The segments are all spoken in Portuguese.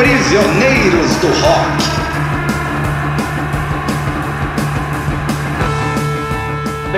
Prisioneiros do Rock.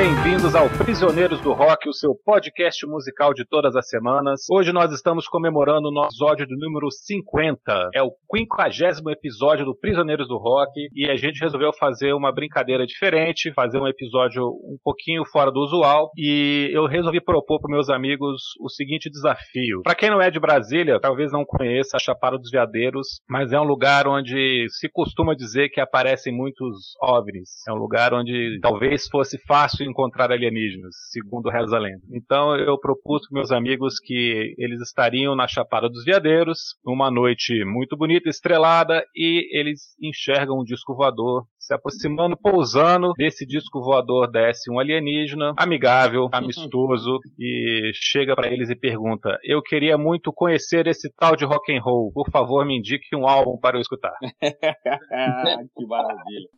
Bem-vindos ao Prisioneiros do Rock, o seu podcast musical de todas as semanas. Hoje nós estamos comemorando o nosso episódio de número 50. É o 50 episódio do Prisioneiros do Rock e a gente resolveu fazer uma brincadeira diferente, fazer um episódio um pouquinho fora do usual e eu resolvi propor para meus amigos o seguinte desafio. Para quem não é de Brasília, talvez não conheça a Chapada dos Veadeiros, mas é um lugar onde se costuma dizer que aparecem muitos OVNIs. É um lugar onde talvez fosse fácil encontrar alienígenas, segundo reza a lenda. Então eu propus para meus amigos que eles estariam na Chapada dos Veadeiros, numa noite muito bonita, estrelada, e eles enxergam um disco voador se aproximando, pousando. Desse disco voador desce um alienígena, amigável, amistoso, e chega para eles e pergunta: Eu queria muito conhecer esse tal de rock and roll. Por favor, me indique um álbum para eu escutar. que maravilha.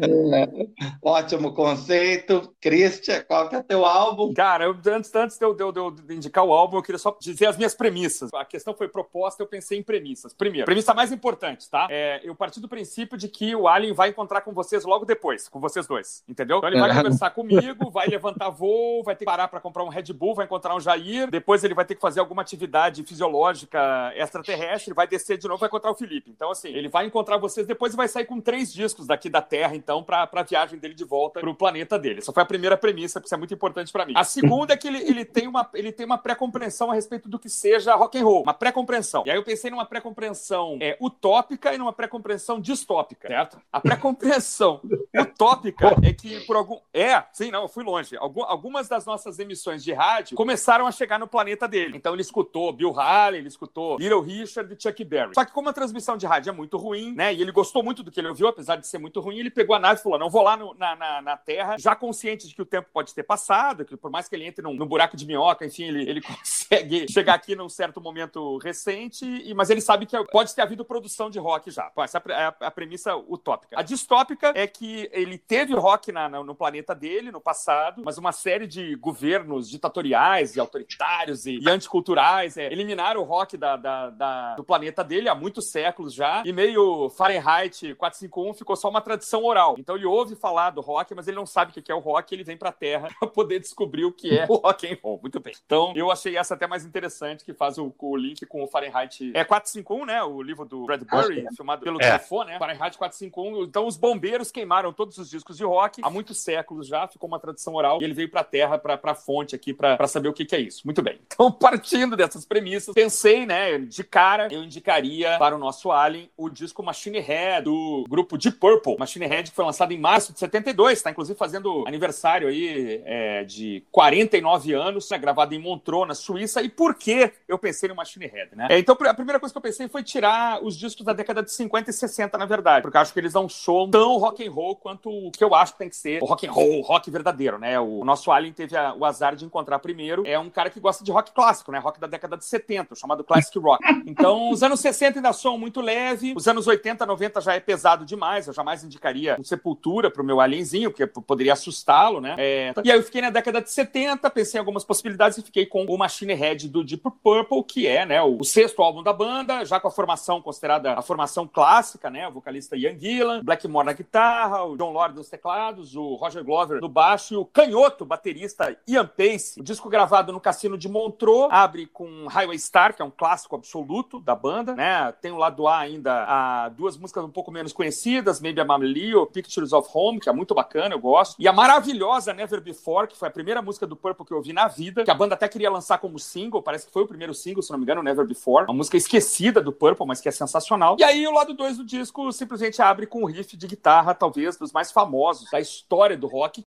É, ótimo conceito. Christian, qual que é teu álbum? Cara, eu, antes, antes de, eu, de, eu, de eu indicar o álbum, eu queria só dizer as minhas premissas. A questão foi proposta, eu pensei em premissas. Primeiro, premissa mais importante, tá? É, eu parti do princípio de que o Alien vai encontrar encontrar com vocês logo depois, com vocês dois, entendeu? Então ele vai conversar comigo, vai levantar voo, vai ter que parar para comprar um Red Bull, vai encontrar um Jair, depois ele vai ter que fazer alguma atividade fisiológica extraterrestre, vai descer de novo, vai encontrar o Felipe. Então, assim, ele vai encontrar vocês depois e vai sair com três discos daqui da Terra, então, para a viagem dele de volta para o planeta dele. Essa foi a primeira premissa, porque isso é muito importante para mim. A segunda é que ele, ele tem uma, ele tem uma pré-compreensão a respeito do que seja rock and roll, uma pré-compreensão. E aí eu pensei numa pré-compreensão é, utópica e numa pré-compreensão distópica, certo? A pré compreensão utópica é que por algum. É, sim, não, eu fui longe. Algum, algumas das nossas emissões de rádio começaram a chegar no planeta dele. Então ele escutou Bill Haley, ele escutou Little Richard e Chuck Berry. Só que como a transmissão de rádio é muito ruim, né? E ele gostou muito do que ele ouviu, apesar de ser muito ruim, ele pegou a nave e falou: não vou lá no, na, na, na, Terra, já consciente de que o tempo pode ter passado, que por mais que ele entre num, num buraco de minhoca, enfim, ele, ele consegue chegar aqui num certo momento recente, e, mas ele sabe que pode ter havido produção de rock já. Essa é a, a, a premissa utópica. A distópica é que ele teve rock na, no planeta dele no passado, mas uma série de governos ditatoriais e autoritários e, e anticulturais é, eliminaram o rock da, da, da, do planeta dele há muitos séculos já, e meio Fahrenheit 451 ficou só uma tradição oral. Então ele ouve falar do rock, mas ele não sabe o que é o rock, ele vem pra Terra pra poder descobrir o que é o rock and roll. Muito bem. Então eu achei essa até mais interessante, que faz o, o link com o Fahrenheit é 451, né? O livro do Bradbury, é. filmado pelo é. telefone, né? Fahrenheit 451. Então os bombeiros queimaram todos os discos de rock há muitos séculos já, ficou uma tradição oral, e ele veio pra Terra, pra, pra fonte aqui, pra saber o que, que é isso. Muito bem. Então, partindo dessas premissas, pensei, né, de cara, eu indicaria para o nosso Alien o disco Machine Head, do grupo Deep Purple. Machine Head que foi lançado em março de 72, tá inclusive fazendo aniversário aí é, de 49 anos, né, gravado em Montreux, na Suíça. E por que eu pensei no Machine Head, né? É, então, a primeira coisa que eu pensei foi tirar os discos da década de 50 e 60, na verdade, porque acho que eles não são tão rock and roll quanto o que eu acho que tem que ser o rock and roll, rock verdadeiro, né? O nosso Alien teve a, o azar de encontrar primeiro. É um cara que gosta de rock clássico, né? Rock da década de 70, chamado classic rock. Então, os anos 60 ainda são muito leve, os anos 80, 90 já é pesado demais. Eu jamais indicaria um Sepultura pro meu alienzinho, porque poderia assustá-lo, né? É... E aí eu fiquei na década de 70, pensei em algumas possibilidades e fiquei com o Machine Head do Deep Purple, que é, né, o sexto álbum da banda, já com a formação considerada a formação clássica, né? O vocalista Ian Gillan, Blackmore na guitarra, o John Lord nos teclados, o Roger Glover no baixo e o canhoto baterista Ian Pace. O disco gravado no Cassino de Montreux abre com Highway Star, que é um clássico absoluto da banda, né? Tem o lado A ainda a duas músicas um pouco menos conhecidas, Maybe I'm Amelie ou Pictures of Home, que é muito bacana, eu gosto. E a maravilhosa Never Before, que foi a primeira música do Purple que eu ouvi na vida, que a banda até queria lançar como single, parece que foi o primeiro single, se não me engano, Never Before. Uma música esquecida do Purple, mas que é sensacional. E aí o lado 2 do disco simplesmente abre com um riff de guitarra, talvez dos mais famosos da história do rock,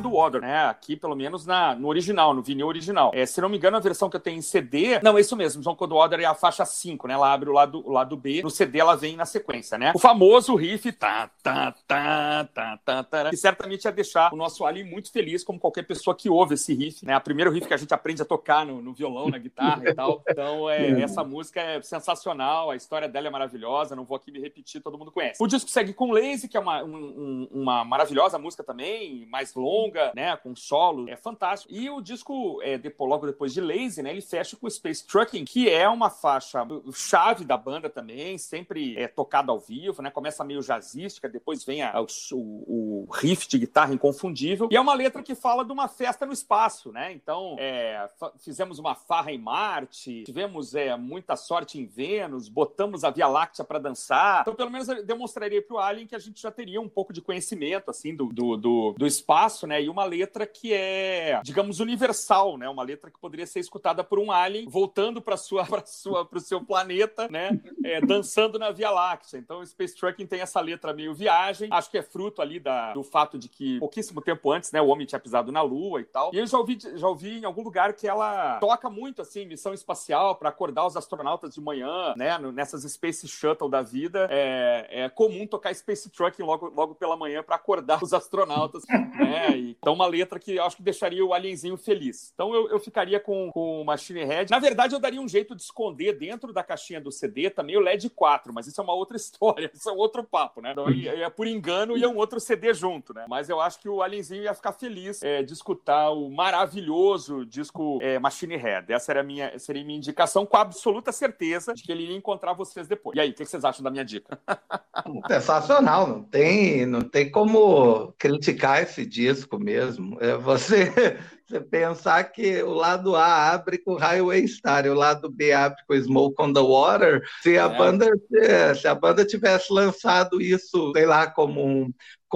do o né? Aqui, pelo menos na, no original, no vinil original. É, se não me engano, a versão que eu tenho em CD. Não, é isso mesmo. John Cold Water é a faixa 5, né? Ela abre o lado, o lado B. No CD ela vem na sequência, né? O famoso riff. Tá, tá, tá, tá, tá, tá, né, que certamente ia deixar o nosso Ali muito feliz, como qualquer pessoa que ouve esse riff, né? A primeiro riff que a gente aprende a tocar no, no violão, na guitarra e tal. Então, é, é, essa música é sensacional. A história dela é maravilhosa. Não vou aqui me repetir, todo mundo conhece. O disco segue com Lazy, que é uma, um, uma maravilhosa música também, mais longa né? Com solo, é fantástico. E o disco, é, depois, logo depois de Lazy, né? Ele fecha com Space Trucking, que é uma faixa chave da banda também, sempre é tocada ao vivo, né? Começa meio jazzística, depois vem a, o, o riff de guitarra inconfundível. E é uma letra que fala de uma festa no espaço, né? Então, é, fizemos uma farra em Marte, tivemos é, muita sorte em Vênus, botamos a Via Láctea para dançar. Então, pelo menos, eu demonstraria para o Alien que a gente já teria um pouco de conhecimento, assim, do, do, do, do, espaço, né? E uma letra que é, digamos, universal, né? Uma letra que poderia ser escutada por um Alien voltando para sua, para sua, para o seu planeta, né? É, dançando na Via Láctea. Então, o Space Trucking tem essa letra meio viagem. Acho que é fruto ali da, do fato de que pouquíssimo tempo antes, né? O homem tinha pisado na Lua e tal. E eu já ouvi, já ouvi em algum lugar que ela toca muito, assim, missão espacial para acordar os astronautas de manhã, né? Nessas Space Shuttle da vida. É, é comum tocar Space Trucking logo, logo pela manhã para acordar os astronautas, né? E, então, uma letra que acho que deixaria o alienzinho feliz. Então, eu, eu ficaria com, com Machine Head. Na verdade, eu daria um jeito de esconder dentro da caixinha do CD também o LED 4, mas isso é uma outra história, isso é outro papo, né? Então, ia, por engano, ia um outro CD junto, né? Mas eu acho que o alienzinho ia ficar feliz é, de escutar o maravilhoso disco é, Machine Head. Essa era minha, seria minha indicação, com absoluta certeza de que ele ia encontrar vocês depois. E aí, o que vocês acham da minha dica? Sensacional, não tem, não tem como criticar esse disco mesmo. É você, você pensar que o lado A abre com Highway Star e o lado B abre com Smoke on the Water, se a é. banda se a banda tivesse lançado isso, sei lá, como um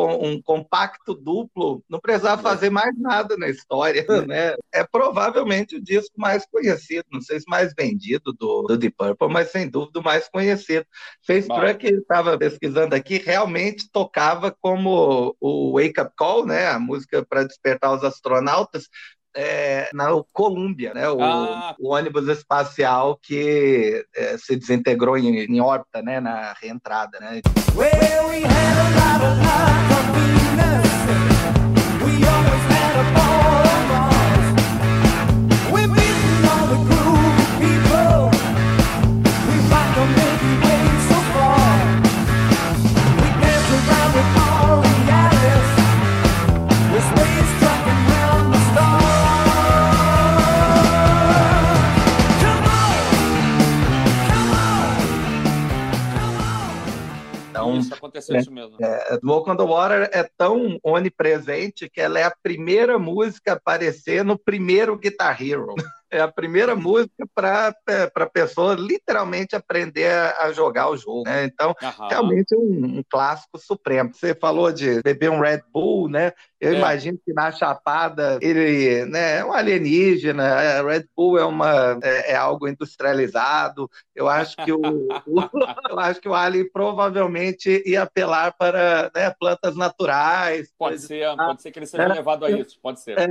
um compacto duplo, não precisava fazer mais nada na história, né? É provavelmente o disco mais conhecido, não sei se mais vendido do, do Deep Purple, mas sem dúvida o mais conhecido. Face Truck, estava pesquisando aqui, realmente tocava como o Wake Up Call, né? A música para despertar os astronautas, é, na Colômbia, né? O, ah. o, ônibus espacial que é, se desintegrou em, em, órbita, né? Na reentrada, né? Well, we aconteceu é, isso mesmo. É, Walk on the Water é tão onipresente que ela é a primeira música a aparecer no primeiro Guitar Hero. É a primeira música para a pessoa literalmente aprender a, jogar o jogo. Né? Então, Aham. realmente um, um, clássico supremo. Você falou de beber um Red Bull, né? Eu é. imagino que na Chapada ele né, é um alienígena, a Red Bull é, uma, é, é algo industrializado. Eu acho que o, o, eu acho que o Alien provavelmente ia apelar para né, plantas naturais. Pode ser, assim. pode ser que ele seja né? levado a isso, pode ser. É,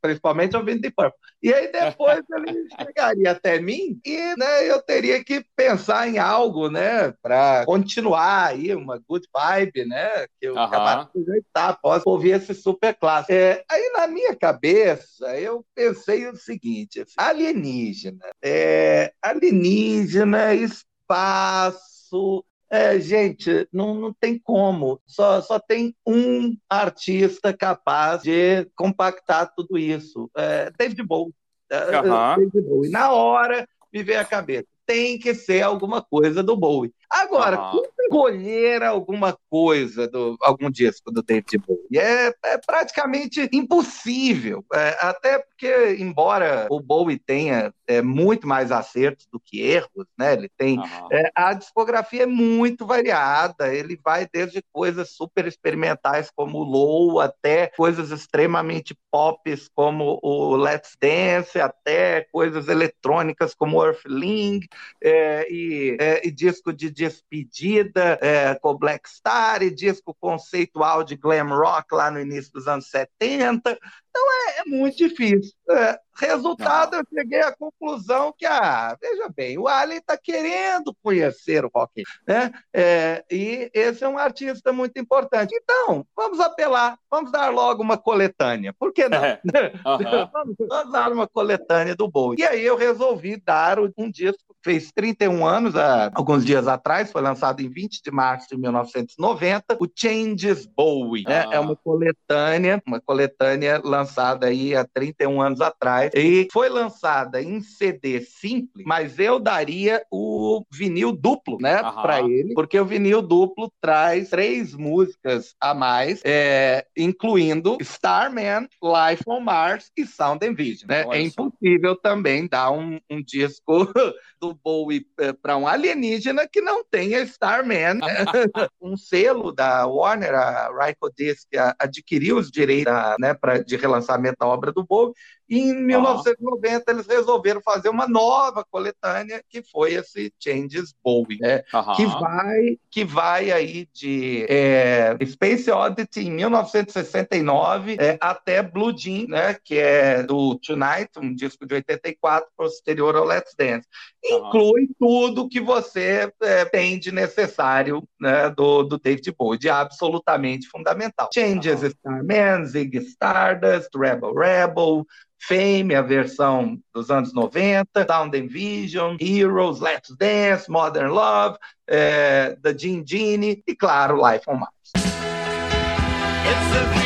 principalmente ouvindo de Purple. E aí depois ele chegaria até mim e né, eu teria que pensar em algo, né, para continuar aí uma good vibe, né, que eu acabasse de ajeitar após ouvir esse super clássico. É, aí na minha cabeça eu pensei o seguinte: assim, alienígena, é, alienígena, espaço, é, gente, não, não tem como. Só, só tem um artista capaz de compactar tudo isso. É David Bowie. Uhum. E na hora me veio a cabeça, tem que ser alguma coisa do Bowie. Agora, uhum. Como escolher alguma coisa, do, algum disco do David Bowie? É, é praticamente impossível. É, até porque, embora o Bowie tenha é, muito mais acertos do que erros, né? Ele tem. É, a discografia é muito variada, ele vai desde coisas super experimentais como o Low, até coisas extremamente pop como o Let's Dance, até coisas eletrônicas como Earthling, é, e, é, e disco de despedida é, com Black Star, e disco conceitual de glam rock lá no início dos anos 70. Então é, é muito difícil. É, resultado, eu cheguei à conclusão que, ah, veja bem, o Alien está querendo conhecer o rock, né? É, e esse é um artista muito importante. Então, vamos apelar, vamos dar logo uma coletânea. Por que não? uhum. vamos, vamos, dar uma coletânea do Bowie. E aí eu resolvi dar um disco, fez 31 anos, há alguns dias atrás, foi lançado em 20 de março de 1990, o Changes Bowie. Né? É uma coletânea, uma coletânea lançada aí há 31 anos atrás, e foi lançada em CD simples, mas eu daria o vinil duplo, né, para ele, porque o vinil duplo traz três músicas a mais, é, incluindo Starman, Life on Mars e Sound and Vision. Né? É impossível também dar um, um disco do Bowie é, para um alienígena que não tenha Starman. Né? um selo da Warner, a Rykodisc, adquiriu os direitos né, pra, de relançamento da obra do Bowie e em 1990 eles resolveram fazer uma nova coletânea que foi esse Changes Bowie, né? que vai que vai aí de é, Space Oddity em 1969 é, até Blue Jean, né? Que é do Tonight, um disco de 84 posterior ao Let's Dance. Inclui tudo que você é, tem de necessário né, do, do David Bowie, de absolutamente fundamental. Changes Starman, Zig Stardust, Rebel Rebel, Fame, a versão dos anos 90, Sound Vision, Heroes, Let's Dance, Modern Love, é, The Gene Genie e, claro, Life on Mars. It's a.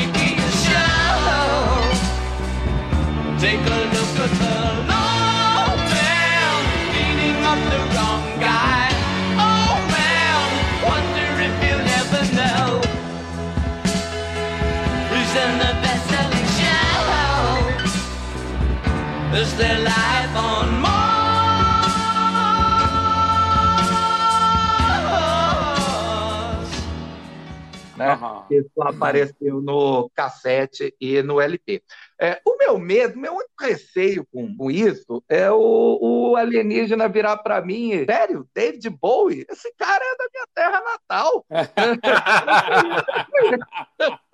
Take a look at is there life on Mars? Né? Uhum. Isso apareceu no cassete e no LP. É, o meu medo, meu único receio com, com isso é o, o alienígena virar para mim, sério, David Bowie, esse cara é da minha terra natal.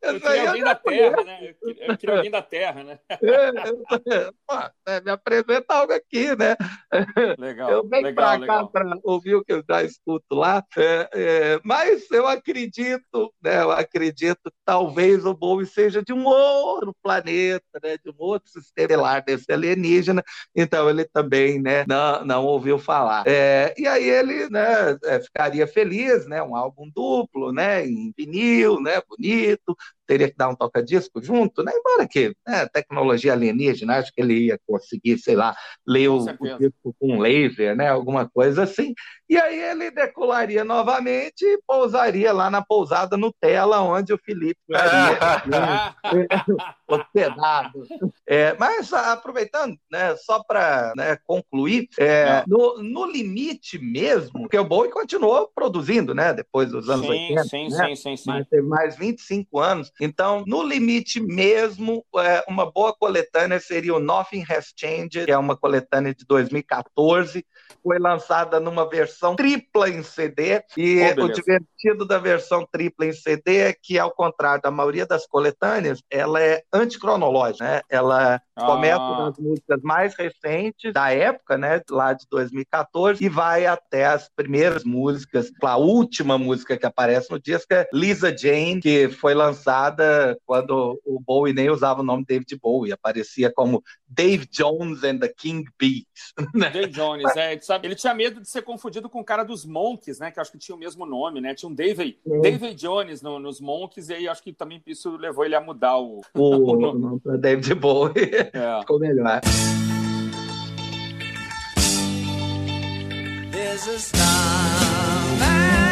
Eu queria alguém da Terra, né? Eu queria, alguém da Terra, né? É, pô, é, me apresenta algo aqui, né? Legal. Eu venho para cá para ouvir o que eu já escuto lá, é, é, mas eu acredito, né? Eu acredito que talvez o Bowie seja de um outro planeta, né? De um outro sistema estelar desse alienígena, então ele também, né? Não, não ouviu falar. É, e aí ele, né? É, ficaria feliz, né? Um álbum duplo, né? Em vinil, né? Bonito bonito, teria que dar um toca-disco junto, né? Embora que né, tecnologia alienígena, acho que ele ia conseguir, sei lá, ler o, o disco com um laser, né? Alguma coisa assim. E aí ele decolaria novamente e pousaria lá na pousada Nutella, onde o Felipe estaria hospedado. É, mas aproveitando, né, só para né, concluir, é, no, no, limite mesmo, porque o Bowie continuou produzindo, né? Depois dos anos sim, 80. Sim, né? sim, sim, sim. Mas teve mais 25 anos. Então, no limite mesmo, é, uma boa coletânea seria o Nothing Has Changed, que é uma coletânea de 2014, foi lançada numa versão tripla em CD, e oh, o divertido da versão tripla em CD é que, ao contrário da maioria das coletâneas, ela é anticronológica, né? Ela ah. começa nas músicas mais recentes da época, né, lá de 2014, e vai até as primeiras músicas, a última música que aparece no disco é Lisa Jane, que foi lançada quando o Bowie nem usava o nome David Bowie, aparecia como Dave Jones and the King Bees. Né? Dave Jones, é, sabe, ele tinha medo de ser confundido com o cara dos Monks, né, que acho que tinha o mesmo nome, né, tinha um David, David Jones no, nos Monks, e aí acho que também isso levou ele a mudar o, o, o nome para David Bowie. É. Ficou melhor. There's a starman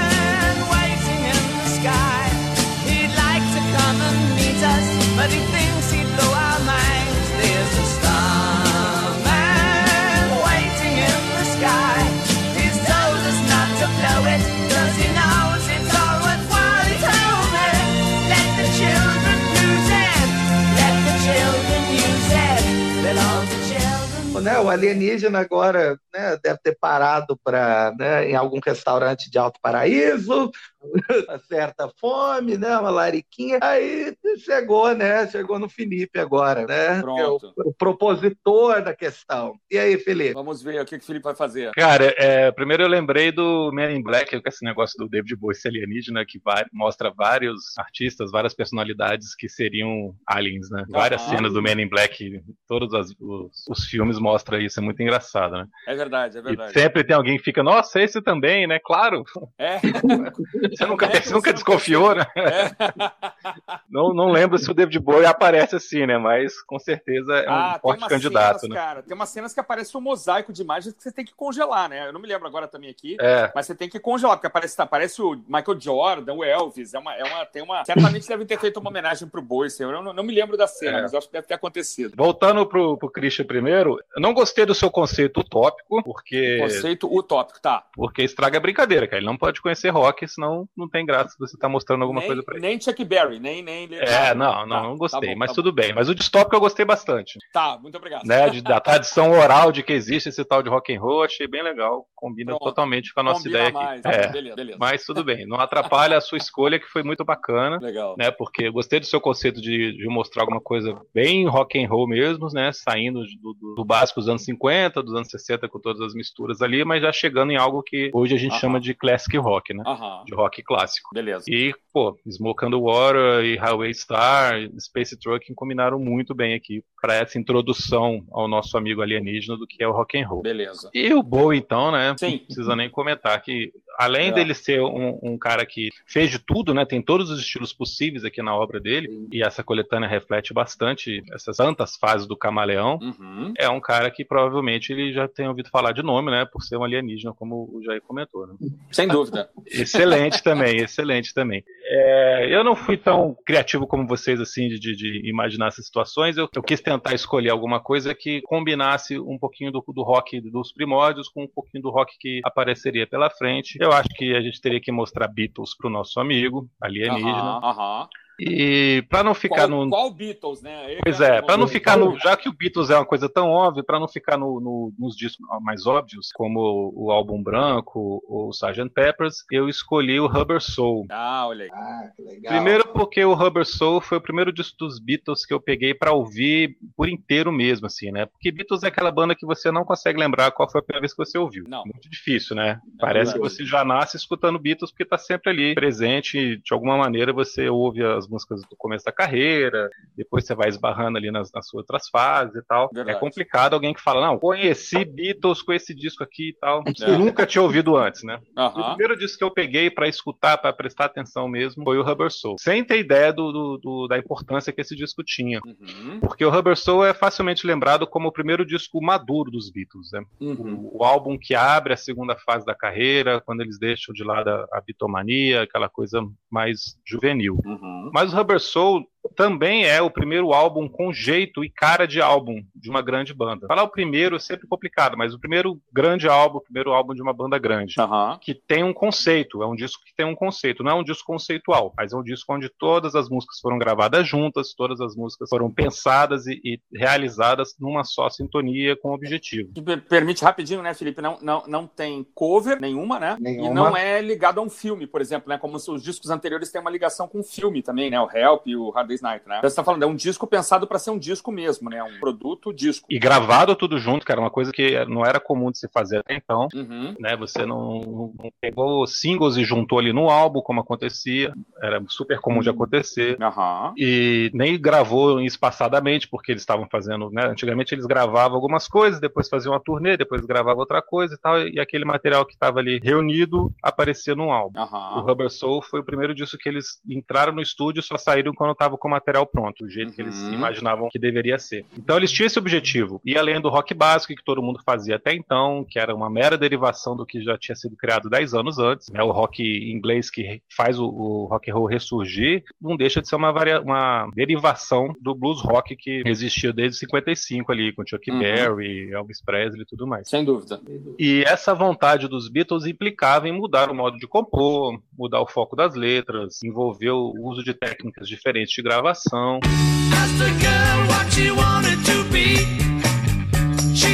né? O alienígena agora né, deve ter parado para né, em algum restaurante de Alto Paraíso, uma certa fome, né? Uma lariquinha. Aí chegou, né? Chegou no Felipe agora, né? É o, o, propositor da questão. E aí, Felipe? Vamos ver o que, que o Felipe vai fazer. Cara, é, primeiro eu lembrei do Man in Black, com esse negócio do David Bowie alienígena, que vai, mostra vários artistas, várias personalidades que seriam aliens, né? Várias cenas do Man in Black, todos as, os, os, filmes mostram isso, é muito engraçado, né? É verdade, é verdade. E sempre tem alguém que fica, nossa, esse também, né? Claro. É. Você nunca, é, você nunca desconfiou, né? É. Não, não lembro se o David Bowie aparece assim, né? Mas com certeza é um ah, forte candidato, cenas, né? Cara, tem umas cenas que aparece um mosaico de imagens que você tem que congelar, né? Eu não me lembro agora também aqui, é. mas você tem que congelar, porque aparece, tá, aparece o Michael Jordan, o Elvis, é uma, é uma, tem uma... Certamente devem ter feito uma homenagem pro Bowie, eu não, não me lembro da cena, é. mas acho que deve ter acontecido. Voltando pro, pro Christian primeiro, eu não gostei do seu conceito utópico, porque... Conceito utópico, tá. Porque estraga a brincadeira, cara. Ele não pode conhecer rock, senão não tem graça você tá mostrando alguma nem, coisa pra ele. Nem Chuck Berry, nem... nem... É, não, não, tá, não gostei, tá bom, mas tá tudo bom. bem. Mas o distópico eu gostei bastante. Tá, muito obrigado. Né, de, da tradição oral de que existe esse tal de rock and roll, achei bem legal, combina Pronto. totalmente com a nossa combina ideia mais. aqui. É, beleza, beleza. Mas tudo bem, não atrapalha a sua escolha, que foi muito bacana. Legal. Né, porque eu gostei do seu conceito de, de mostrar alguma coisa bem rock and roll mesmo, né, saindo do, do, do, básico dos anos 50, dos anos 60, com todas as misturas ali, mas já chegando em algo que hoje a gente chama de classic rock, né, de rock clássico. Beleza. E, pô, Smoke on the Water e Highway Star, Space Trucking combinaram muito bem aqui para essa introdução ao nosso amigo alienígena do que é o rock and roll. Beleza. E o Bowie, então, né? Sim. Não precisa nem comentar que além é. dele ser um, um, cara que fez de tudo, né? Tem todos os estilos possíveis aqui na obra dele, Sim. e essa coletânea reflete bastante essas tantas fases do camaleão. Uhum. É um cara que provavelmente ele já tem ouvido falar de nome, né? Por ser um alienígena, como o Jair comentou. Né? Sem dúvida. excelente também, excelente também. É, eu não fui tão criativo como vocês, assim, de, de imaginar essas situações. Eu, eu, quis tentar escolher alguma coisa que combinasse um pouquinho do, do rock dos primórdios com um pouquinho do rock que apareceria pela frente. Eu acho que a gente teria que mostrar Beatles pro nosso amigo alienígena. Aham, aham. E para não ficar qual, no. Qual Beatles, né? pois é, para não ficar no. Já que o Beatles é uma coisa tão óbvia, para não ficar no, no, nos discos mais óbvios, como o álbum branco ou o Sgt. Peppers, eu escolhi o Rubber Soul. Ah, olha aí. Ah, que legal. Primeiro porque o Rubber Soul foi o primeiro disco dos Beatles que eu peguei para ouvir por inteiro mesmo, assim, né? Porque Beatles é aquela banda que você não consegue lembrar qual foi a primeira vez que você ouviu. Não. Muito difícil, né? É Parece verdade. que você já nasce escutando Beatles porque tá sempre ali presente, de alguma maneira você ouve as músicas do começo da carreira, depois você vai esbarrando ali nas, nas suas outras fases e tal. É Verdade. É complicado alguém que fala, não, conheci Beatles com esse disco aqui e tal. É. nunca tinha ouvido antes, né? O primeiro disco que eu peguei para escutar, para prestar atenção mesmo, foi o Rubber Soul. Sem ter ideia do, do, do da importância que esse disco tinha. Uhum. Porque o Rubber Soul é facilmente lembrado como o primeiro disco maduro dos Beatles, né? Uhum. O, o, álbum que abre a segunda fase da carreira, quando eles deixam de lado a, a bitomania, aquela coisa mais juvenil. Uhum. Mas o Rubber Soul também é o primeiro álbum com jeito e cara de álbum de uma grande banda. Falar o primeiro é sempre complicado, mas o primeiro grande álbum, o primeiro álbum de uma banda grande, uhum. que tem um conceito, é um disco que tem um conceito, não é um disco conceitual, mas é um disco onde todas as músicas foram gravadas juntas, todas as músicas foram pensadas e, e realizadas numa só sintonia com objetivo. Permite rapidinho, né, Felipe? Não, não, não tem cover nenhuma, né? Nenhuma. E não é ligado a um filme, por exemplo, né? Como os discos anteriores têm uma ligação com o filme também, né? O Help e o Hard Night, né? Você tá falando, é um disco pensado para ser um disco mesmo, né? Um produto disco. E gravado tudo junto, que era uma coisa que não era comum de se fazer até então, uhum. né? Você não, não, pegou singles e juntou ali no álbum, como acontecia, era super comum uhum. de acontecer. Uhum. E nem gravou espaçadamente, porque eles estavam fazendo, né? Antigamente eles gravavam algumas coisas, depois faziam uma turnê, depois gravavam outra coisa e tal, e aquele material que estava ali reunido aparecia no álbum. O Rubber Soul foi o primeiro disco que eles entraram no estúdio, só saíram quando estava com o material pronto, o jeito uhum. que eles uhum. imaginavam que deveria ser. Então eles tinham esse objetivo. E além do rock básico que todo mundo fazia até então, que era uma mera derivação do que já tinha sido criado 10 anos antes, né, o rock inglês que faz o, o rock and roll ressurgir, não deixa de ser uma, varia uma derivação do blues rock que existia desde 55 ali, com Chuck uhum. Berry, Elvis Presley e tudo mais. Sem dúvida. E essa vontade dos Beatles implicava em mudar o modo de compor, mudar o foco das letras, envolveu o uso de técnicas diferentes de gravação.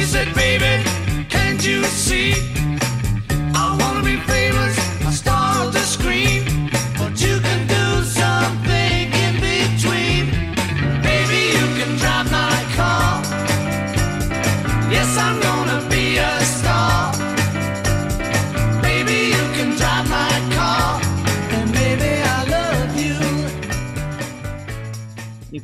Said, baby, can't you see?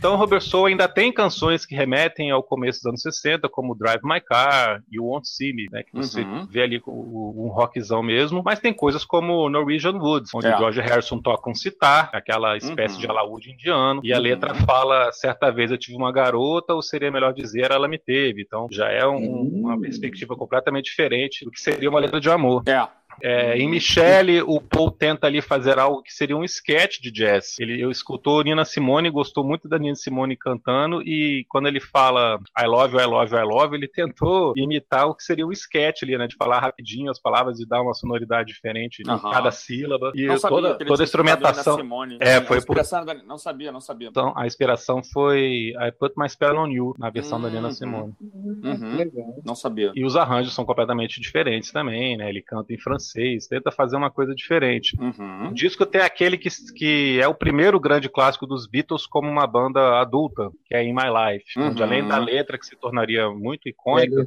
Então, Rubber Soul ainda tem canções que remetem ao começo dos anos 60, como Drive My Car, You Won't See Me, né, que você uhum. vê ali um rockzão mesmo, mas tem coisas como Norwegian Woods, onde é. George Harrison toca um sitar, aquela espécie uhum. de alaúde indiano, e a uhum. letra fala, certa vez eu tive uma garota, ou seria melhor dizer, ela me teve. Então, já é um, uma uhum. perspectiva completamente diferente do que seria uma letra de amor. É. É, em Michelle, o Paul tenta ali fazer algo que seria um sketch de jazz. Ele eu escutou Nina Simone, gostou muito da Nina Simone cantando e quando ele fala I love you, I love you, I love ele tentou imitar o que seria um sketch ali, né, de falar rapidinho as palavras e dar uma sonoridade diferente em cada sílaba. E não toda, toda a instrumentação Simone, é, foi por não sabia, não sabia. Então, a inspiração foi I Put My Spell on You na versão da Nina uhum. Simone. Uhum. Não sabia. E os arranjos são completamente diferentes também, né? Ele canta em francês francês, tenta fazer uma coisa diferente. Uhum. O disco tem aquele que, que é o primeiro grande clássico dos Beatles como uma banda adulta, que é In My Life, uhum. onde além da letra que se tornaria muito icônica,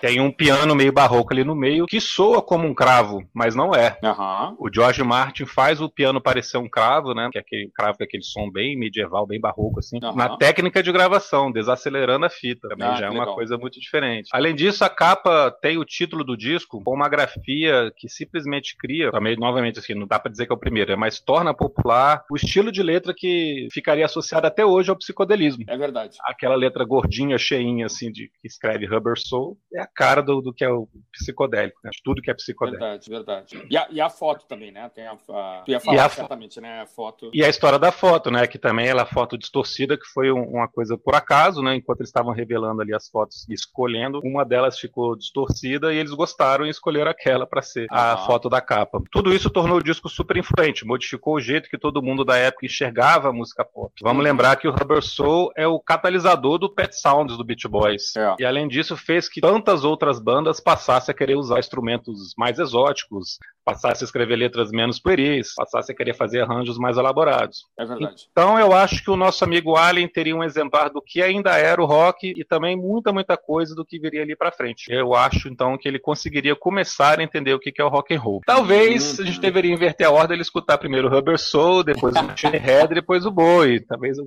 tem um piano meio barroco ali no meio que soa como um cravo, mas não é. Uhum. O George Martin faz o piano parecer um cravo, né? Que é aquele cravo com aquele som bem medieval, bem barroco assim, na técnica de gravação, desacelerando a fita, também ah, já é uma legal. coisa muito diferente. Além disso, a capa tem o título do disco com uma grafia que simplesmente cria, também novamente assim, não dá para dizer que é o primeiro, mas torna popular o estilo de letra que ficaria associado até hoje ao psicodelismo. É verdade. Aquela letra gordinha, cheinha assim de que escreve Rubber Soul é a cara do, do que é o psicodélico, né? Tudo que é psicodélico. Verdade, verdade. E a, e a foto também, né? Tem a, a... Tu ia falar certamente, né? A foto. E a história da foto, né? Que também ela é foto distorcida, que foi um, uma coisa por acaso, né? Enquanto eles estavam revelando ali as fotos e escolhendo, uma delas ficou distorcida e eles gostaram e escolheram aquela para ser a foto da capa. Tudo isso tornou o disco super influente, modificou o jeito que todo mundo da época enxergava a música pop. Vamos uhum. lembrar que o Rubber Soul é o catalisador do Pet Sounds do Beach Boys. É. E além disso, fez que tantas outras bandas passassem a querer usar instrumentos mais exóticos, passasse a escrever letras menos pueris, passasse a querer fazer arranjos mais elaborados. É verdade. Então eu acho que o nosso amigo Allen teria um exemplar do que ainda era o rock e também muita, muita coisa do que viria ali para frente. Eu acho então que ele conseguiria começar a entender o que é o rock and roll. Talvez a gente deveria inverter a ordem e escutar primeiro o Rubber Soul, depois o Machine Head, depois o Boi. Talvez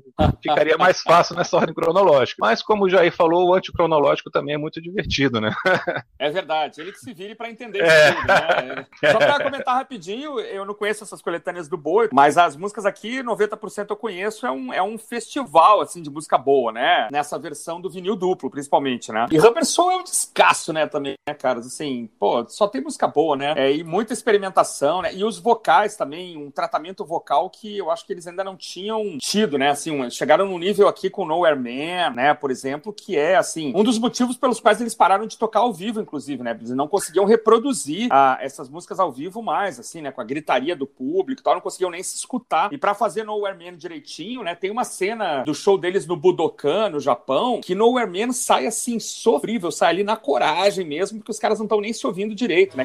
ficaria mais fácil nessa ordem cronológica. Mas como o Jair falou, o anticronológico também é muito divertido, né? É verdade. Ele que se vire para entender é. tudo, né? Só para comentar rapidinho, eu não conheço essas coletâneas do Boi, mas as músicas aqui, 90% eu conheço, é um, é um festival, assim, de música boa, né? Nessa versão do vinil duplo, principalmente, né? E Rubber Soul é um descasso, né, também, né, caras? Assim, pô, só tem música boa, né? É, e muita experimentação, né? E os vocais também, um tratamento vocal que eu acho que eles ainda não tinham tido, né? Assim, um, chegaram num nível aqui com Nowhere Man, né, por exemplo, que é, assim, um dos motivos pelos quais eles pararam de tocar ao vivo, inclusive, né? Eles não conseguiam reproduzir ah, essas músicas ao vivo mais, assim, né? Com a gritaria do público e tal, não conseguiam nem se escutar. E para fazer Nowhere Man direitinho, né? Tem uma cena do show deles no Budokan, no Japão, que Nowhere Man sai assim, sofrível, sai ali na coragem mesmo, porque os caras não estão nem se ouvindo direito, né?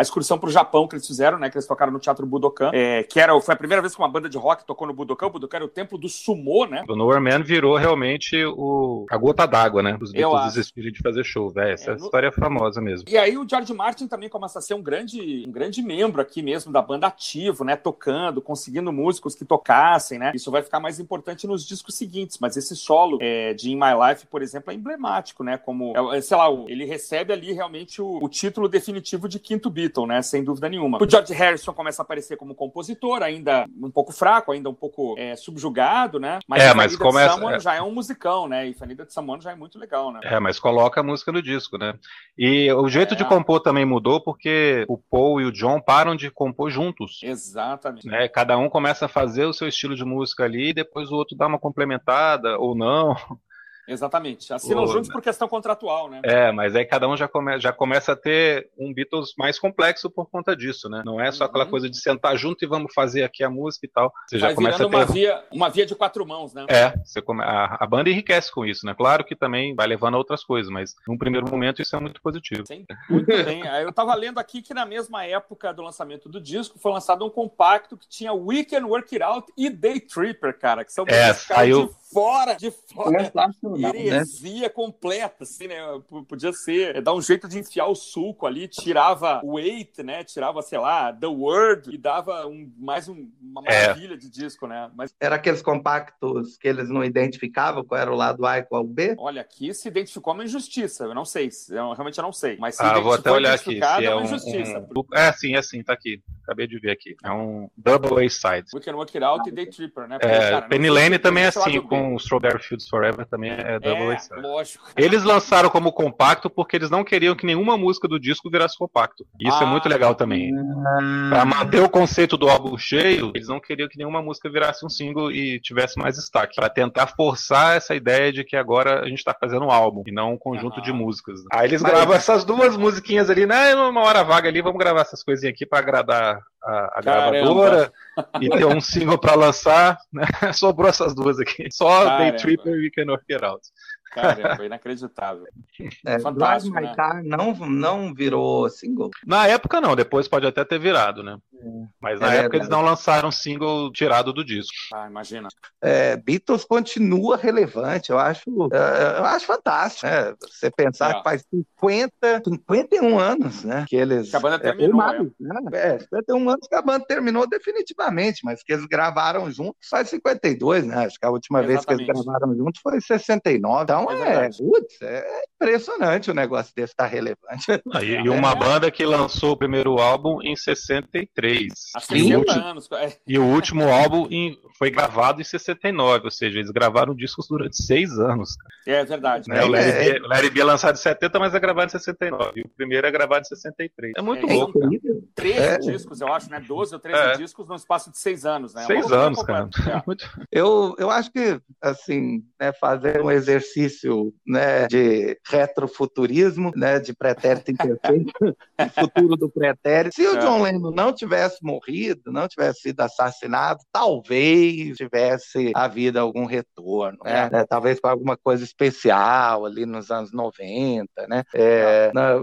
a excursão pro Japão que eles fizeram, né? Que eles tocaram no Teatro Budokan, é, que era, foi a primeira vez que uma banda de rock tocou no Budokan. O Budokan era o templo do sumô, né? O Nowhere Man virou realmente o, a gota d'água, né? Os Beatles desistirem de fazer show, velho. Essa é, no... história é famosa mesmo. E aí o George Martin também começa a ser um grande, um grande membro aqui mesmo da banda ativo, né? Tocando, conseguindo músicos que tocassem, né? Isso vai ficar mais importante nos discos seguintes, mas esse solo é, de In My Life, por exemplo, é emblemático, né? Como, é, sei lá, ele recebe ali realmente o, o título definitivo de quinto Beatle Beatle, né? Sem dúvida nenhuma. O George Harrison começa a aparecer como compositor, ainda um pouco fraco, ainda um pouco é, subjugado, né? Mas, é, mas começa... Someone é... já é um musicão, né? E Fanida de Someone já é muito legal, né? É, mas coloca a música no disco, né? E o jeito é... de compor também mudou porque o Paul e o John param de compor juntos. Exatamente. Né? Cada um começa a fazer o seu estilo de música ali e depois o outro dá uma complementada ou não. Exatamente. Assinam Pô, juntos né? por questão contratual, né? É, mas aí cada um já, come, já começa a ter um Beatles mais complexo por conta disso, né? Não é só aquela Uhum. coisa de sentar junto e vamos fazer aqui a música e tal. Você já Vai começa virando a uma ter. via, uma via de quatro mãos, né? É, você come... a, a banda enriquece com isso, né? Claro que também vai levando a outras coisas, mas num primeiro momento isso é muito positivo. Sim, muito bem. Eu tava lendo aqui que na mesma época do lançamento do disco foi lançado um compacto que tinha Weekend Work It Out e Day Tripper, cara, que são É, músicas saiu- de fora, de fora. Né? Heresia completa, assim, né? P- Podia ser, é, dar um jeito de enfiar o suco ali, tirava o weight, né? Tirava, sei lá, the word e dava um, mais um- uma É. maravilha de disco, né? Mas Era aqueles compactos que eles não identificavam qual era o lado A e qual o B? olha, aqui se identificou uma injustiça. Eu não sei, se- eu realmente eu não sei. Mas se Ah, vou identificou até olhar aqui. identificado, Se é é uma um, injustiça. um- É, sim, é sim, tá aqui. Acabei de ver aqui. É um Double A-Side. We Can Work It Out e Day Tripper, né? Porque, É, cara, Penny Lane também é assim, com Strawberry Fields Forever também é Double É, lógico. Eles lançaram como compacto porque eles não queriam que nenhuma música do disco virasse compacto. Isso é Ah. muito legal também. Pra manter o conceito do álbum cheio, eles não queriam que nenhuma música virasse um single e tivesse mais destaque. Pra tentar forçar essa ideia de que agora a gente tá fazendo um álbum e não um conjunto Aham. de músicas. Aí eles Mas- gravam essas duas musiquinhas ali, né? Uma hora vaga ali, vamos gravar essas coisinhas aqui pra agradar a, a gravadora e ter um single pra lançar. Né? Sobrou essas duas aqui. Só Day Caramba. Tripper e We Can Work It Out. Caramba, inacreditável. É, Fantástico, Drive My né? Car não, não virou single. Na época não, depois pode até ter virado, né? Mas na É época eles não lançaram single tirado do disco. Ah, imagina. É, Beatles continua relevante, eu acho, é, eu acho fantástico, né? Você pensar É. que faz 50, 51 anos, né? Que eles. Que a banda é, terminou, ou mais, né? É, 51 anos que a banda terminou definitivamente, mas que eles gravaram juntos faz 52, né? Acho que a última vez que eles Exatamente. gravaram juntos foi em 69. Então É é, verdade. putz, é impressionante o negócio desse estar relevante. Ah, E, e uma banda que lançou o primeiro álbum em 63. Há E o 60 último- anos. É, E o último álbum em- foi gravado em 69, ou seja, eles gravaram discos durante seis anos. é verdade. Né? O, É, Larry é. B, é lançado em 70, mas é gravado em 69. E o primeiro é gravado em 63. É muito É, louco. cara. incrível. 13 É. discos, eu acho, né? 12 ou 13 É. discos no espaço de 6 anos, né? É Seis anos, cara. É. Eu, eu acho que, assim, né, fazer um exercício né, de retrofuturismo, né, de pretérito imperfeito, futuro do pretérito. Se o É. John Lennon não tivesse morrido, não tivesse sido assassinado, talvez tivesse havido algum retorno, né? É. Né, Talvez para alguma coisa especial ali nos anos 90, né? É, na-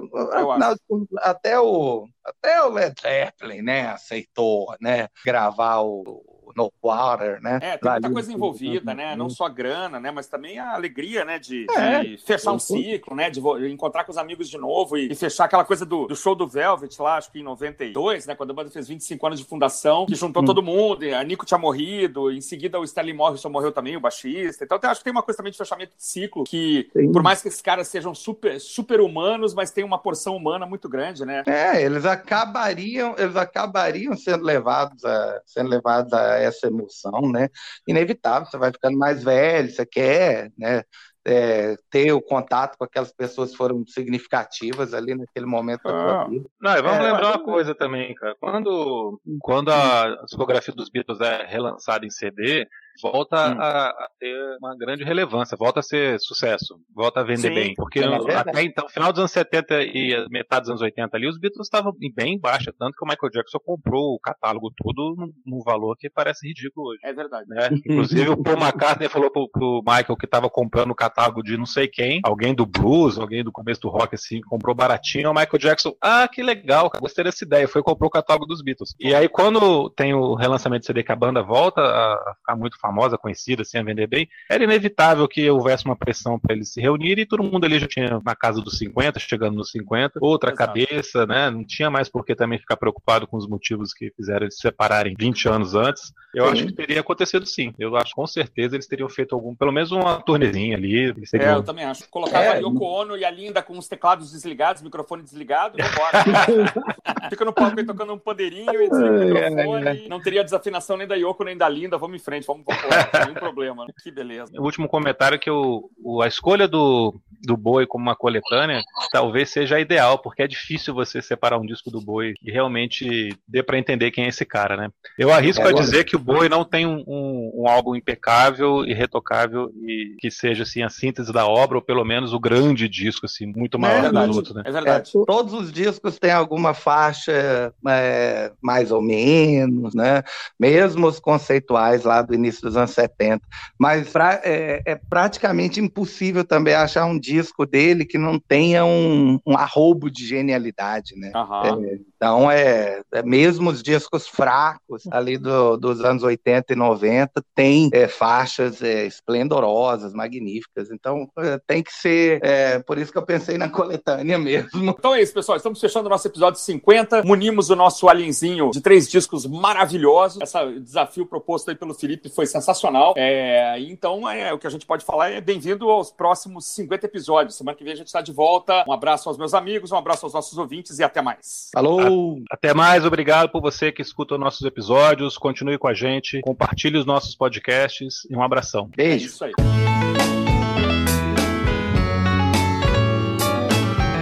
até o até o Led Zeppelin, né, aceitou, né, gravar o No Water, né? É, tem muita coisa envolvida, né? Não só a grana, né? Mas também a alegria, né? De, É. de fechar um ciclo, né? De encontrar com os amigos de novo e, e fechar aquela coisa do, do show do Velvet lá, acho que em 92, né? Quando a banda fez 25 anos de fundação, que juntou Hum. todo mundo. e A Nico tinha morrido, em seguida o Stanley Morrison morreu também, o baixista. Então acho que tem uma coisa também de fechamento de ciclo que, Sim. por mais que esses caras sejam super, super humanos, mas tem uma porção humana muito grande, né? É, eles acabariam, eles acabariam sendo levados a, sendo levados a essa emoção, né? Inevitável, você vai ficando mais velho, você quer, né? é, ter o contato com aquelas pessoas que foram significativas ali naquele momento da Ah. sua vida. Não, e vamos É, lembrar mas- uma coisa também, cara. Quando, quando a discografia dos Beatles é relançada em CD, volta Hum. a, a ter uma grande relevância, volta a ser sucesso, volta a vender Sim, bem. Porque é até então, final dos anos 70 e metade dos anos 80 ali, os Beatles estavam bem baixa, tanto que o Michael Jackson comprou o catálogo todo num, num valor que parece ridículo hoje. É verdade. né? Inclusive o Paul McCartney falou pro, pro Michael que tava comprando o catálogo de não sei quem, alguém do blues, alguém do começo do rock assim, comprou baratinho, o Michael Jackson, ah, que legal, cara, gostei dessa ideia, foi e comprou o catálogo dos Beatles. E aí quando tem o relançamento de CD que a banda volta a ficar muito famosa, conhecida, assim, a vender bem, era inevitável que houvesse uma pressão para eles se reunirem e todo mundo ali já tinha na casa dos 50, chegando nos 50, outra Exato. cabeça, né? Não tinha mais por que também ficar preocupado com os motivos que fizeram eles se separarem 20 anos antes. Eu Sim. acho que teria acontecido sim. Eu acho que com certeza eles teriam feito algum, pelo menos uma turnezinha ali. É, eu também acho. Colocava É. a Yoko Ono e a Linda com os teclados desligados, microfone desligado. Fica no palco aí tocando um pandeirinho e desliga o É, microfone. Não teria desafinação nem da Yoko nem da Linda. Vamos em frente, vamos, vamos Nenhum problema. Que beleza. O último comentário é que o, o- a escolha do, do Boi como uma coletânea, talvez seja ideal, porque é difícil você separar um disco do Boi e realmente dê para entender quem é esse cara, né? Eu arrisco é, a dizer que o Boi não tem um, um, um, álbum impecável e retocável e que seja assim a síntese da obra, ou pelo menos o grande disco, assim, muito maior é do outro, né? É verdade. É, todos os discos têm alguma faixa é, mais ou menos, né? Mesmo os conceituais lá do início dos anos 70. Mas pra, é, é praticamente impossível também achar um disco dele que não tenha um, um arrobo de genialidade, né? Uhum. É, então, é, é, mesmo os discos fracos ali do, dos anos 80 e 90 tem é, faixas é, esplendorosas, magníficas. Então, é, tem que ser. É, por isso que eu pensei na coletânea mesmo. Então é isso, pessoal. Estamos fechando o nosso episódio 50. Munimos o nosso alienzinho de três discos maravilhosos. Esse desafio proposto aí pelo Felipe foi sensacional. É, então, é, o que a gente pode falar é bem-vindo aos próximos 50 episódios. Semana que vem a gente está de volta. Um abraço aos meus amigos, um abraço aos nossos ouvintes e até mais. Falou! Até mais, obrigado por você que escuta nossos episódios. Continue com a gente, compartilhe os nossos podcasts e um abração. Beijo. É isso aí.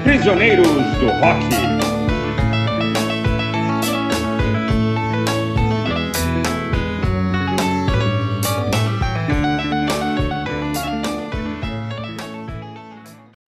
Prisioneiros do Rock.